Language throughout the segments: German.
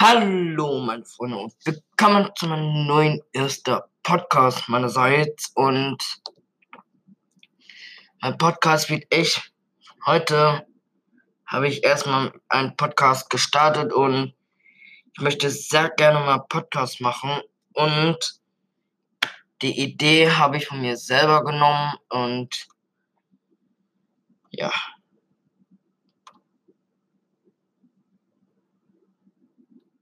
Hallo, meine Freunde, und willkommen zu meinem neuen ersten Podcast meinerseits. Und mein Podcast wird echt. Heute habe ich erstmal einen Podcast gestartet und ich möchte sehr gerne mal Podcast machen. Und die Idee habe ich von mir selber genommen und ja.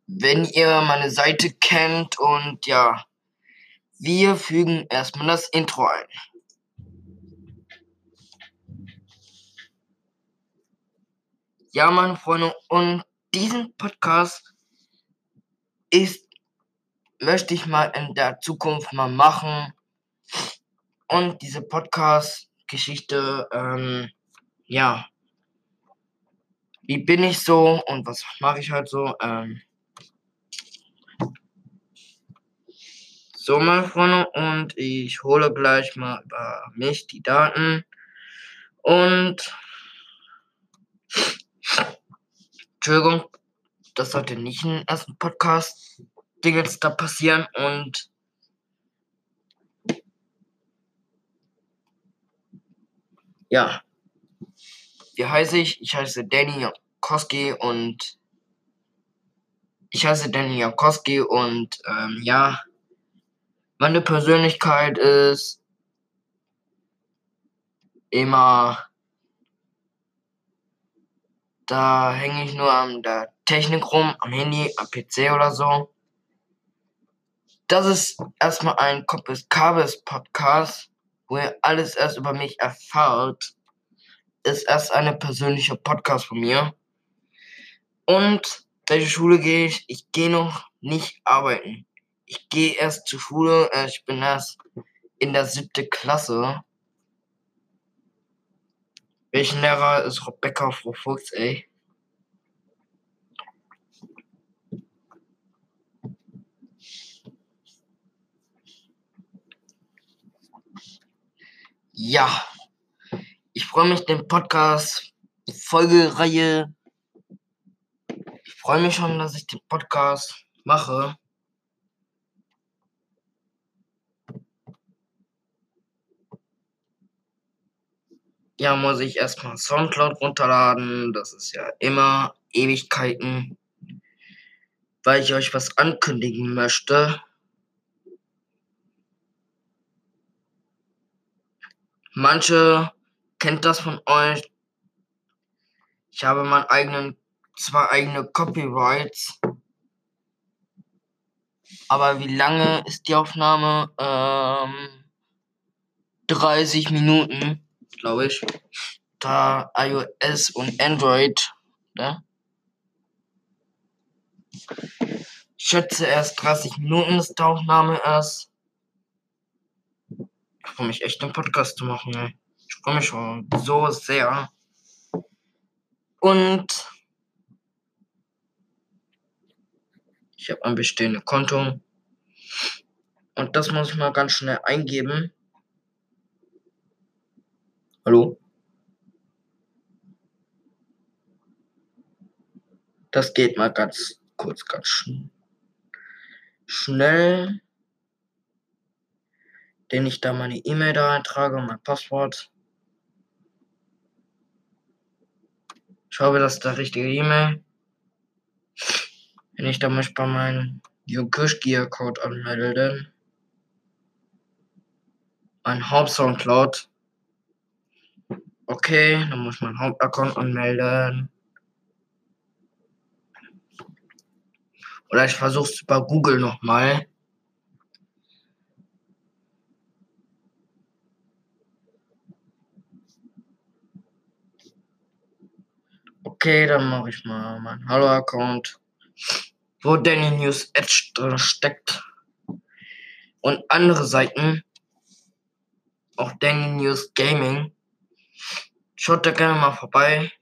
Wenn ihr meine Seite kennt und ja, wir fügen erstmal das Intro ein. Ja, meine Freunde, und diesen Podcast ist, möchte ich mal in der Zukunft mal machen. Und diese Podcast-Geschichte, ähm, ja, wie bin ich so und was mache ich halt so, ähm, So, meine Freunde, und ich hole gleich mal über mich die Daten. Und. Entschuldigung, das sollte nicht im ersten Podcast Ding jetzt da passieren. Und. Ja. Wie heiße ich? Ich heiße Danny Jankowski und. Ich heiße Danny Jankowski und ähm, ja, meine Persönlichkeit ist immer, da hänge ich nur an der Technik rum, am Handy, am PC oder so. Das ist erstmal ein Koppes Kabels Podcast, wo ihr alles erst über mich erfahrt. Ist erst eine persönliche Podcast von mir. Und welche Schule gehe ich? Ich gehe noch nicht arbeiten ich gehe erst zur Schule, äh, ich bin erst in der siebten Klasse. Welchen Lehrer ist Rebecca Frau Fuchs, ey? Ja, ich freue mich, den Podcast, Folgereihe. Ich freue mich schon, dass ich den Podcast mache. Ja, muss ich erstmal Soundcloud runterladen. Das ist ja immer Ewigkeiten, weil ich euch was ankündigen möchte. Manche kennt das von euch. Ich habe meinen eigenen, zwei eigene Copyrights. Aber wie lange ist die Aufnahme? Ähm, 30 Minuten glaube ich. Da iOS und Android, ne? Ich schätze erst 30 Minuten ist die Aufnahme erst. Ich freue mich echt, einen Podcast zu machen, ey. Ich freue mich schon so sehr. Und ich habe ein bestehendes Konto. Und das muss ich mal ganz schnell eingeben. Hallo? Das geht mal ganz kurz, ganz schn schnell. Den ich da meine E-Mail da eintrage und mein Passwort. Ich hoffe, das ist der richtige E-Mail. Wenn ich da mich bei meinem Yokushki-Account anmelde, mein Hauptsoundcloud Okay, dann muss man Hauptaccount anmelden. Oder ich versuche es über Google nochmal. Okay, dann mache ich mal meinen Hallo-Account, wo Danny News Edge drin steckt. Und andere Seiten, auch Danny News Gaming. Schaut da gerne mal vorbei.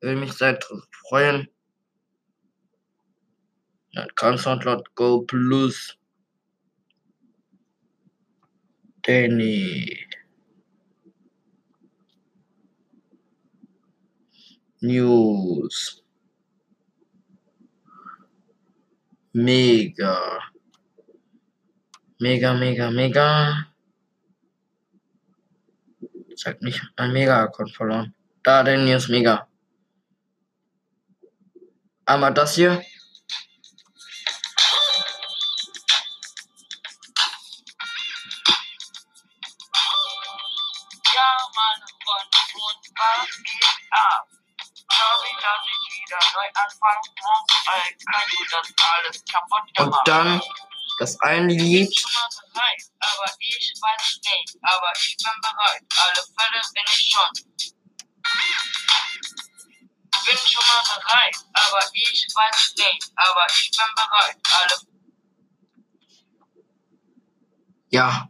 Würde mich sehr freuen. Dann kann Soundcloud Go Plus. Danny. News. mega. Mega, mega, mega. Zeigt nicht ein Mega-Account verloren. Da, der News Mega. Einmal das hier. Ja, meine Freunde, und was geht ab? Sorry, dass ich wieder neu anfangen muss, weil kannst du das alles kaputt Und gemacht. dann das eine Lied. Ich bin schon mal bereit, aber ich weiß nicht, aber ich bin bereit. Alle Fälle bin ich schon. Bin schon mal bereit, aber ich weiß nicht, aber ich bin bereit. Alle Ja.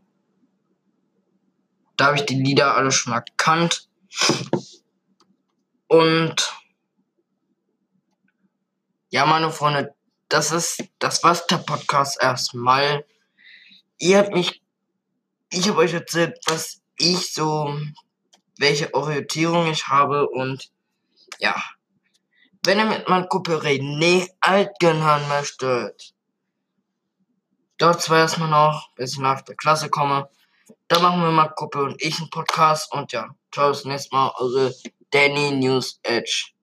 Da habe ich die Lieder alle schon erkannt. Und ja, meine Freunde, das ist, das war's der Podcast erstmal. Ihr habt mich, ich habe euch erzählt, was ich so, welche Orientierung ich habe und ja. Wenn ihr mit meinem Kumpel René Altgen hören möchtet, dort zwar erstmal noch, bis ich nach der Klasse komme. Da machen wir mal Kumpel und ich einen Podcast und ja, ciao, bis zum nächsten Mal, eure Danny News Edge.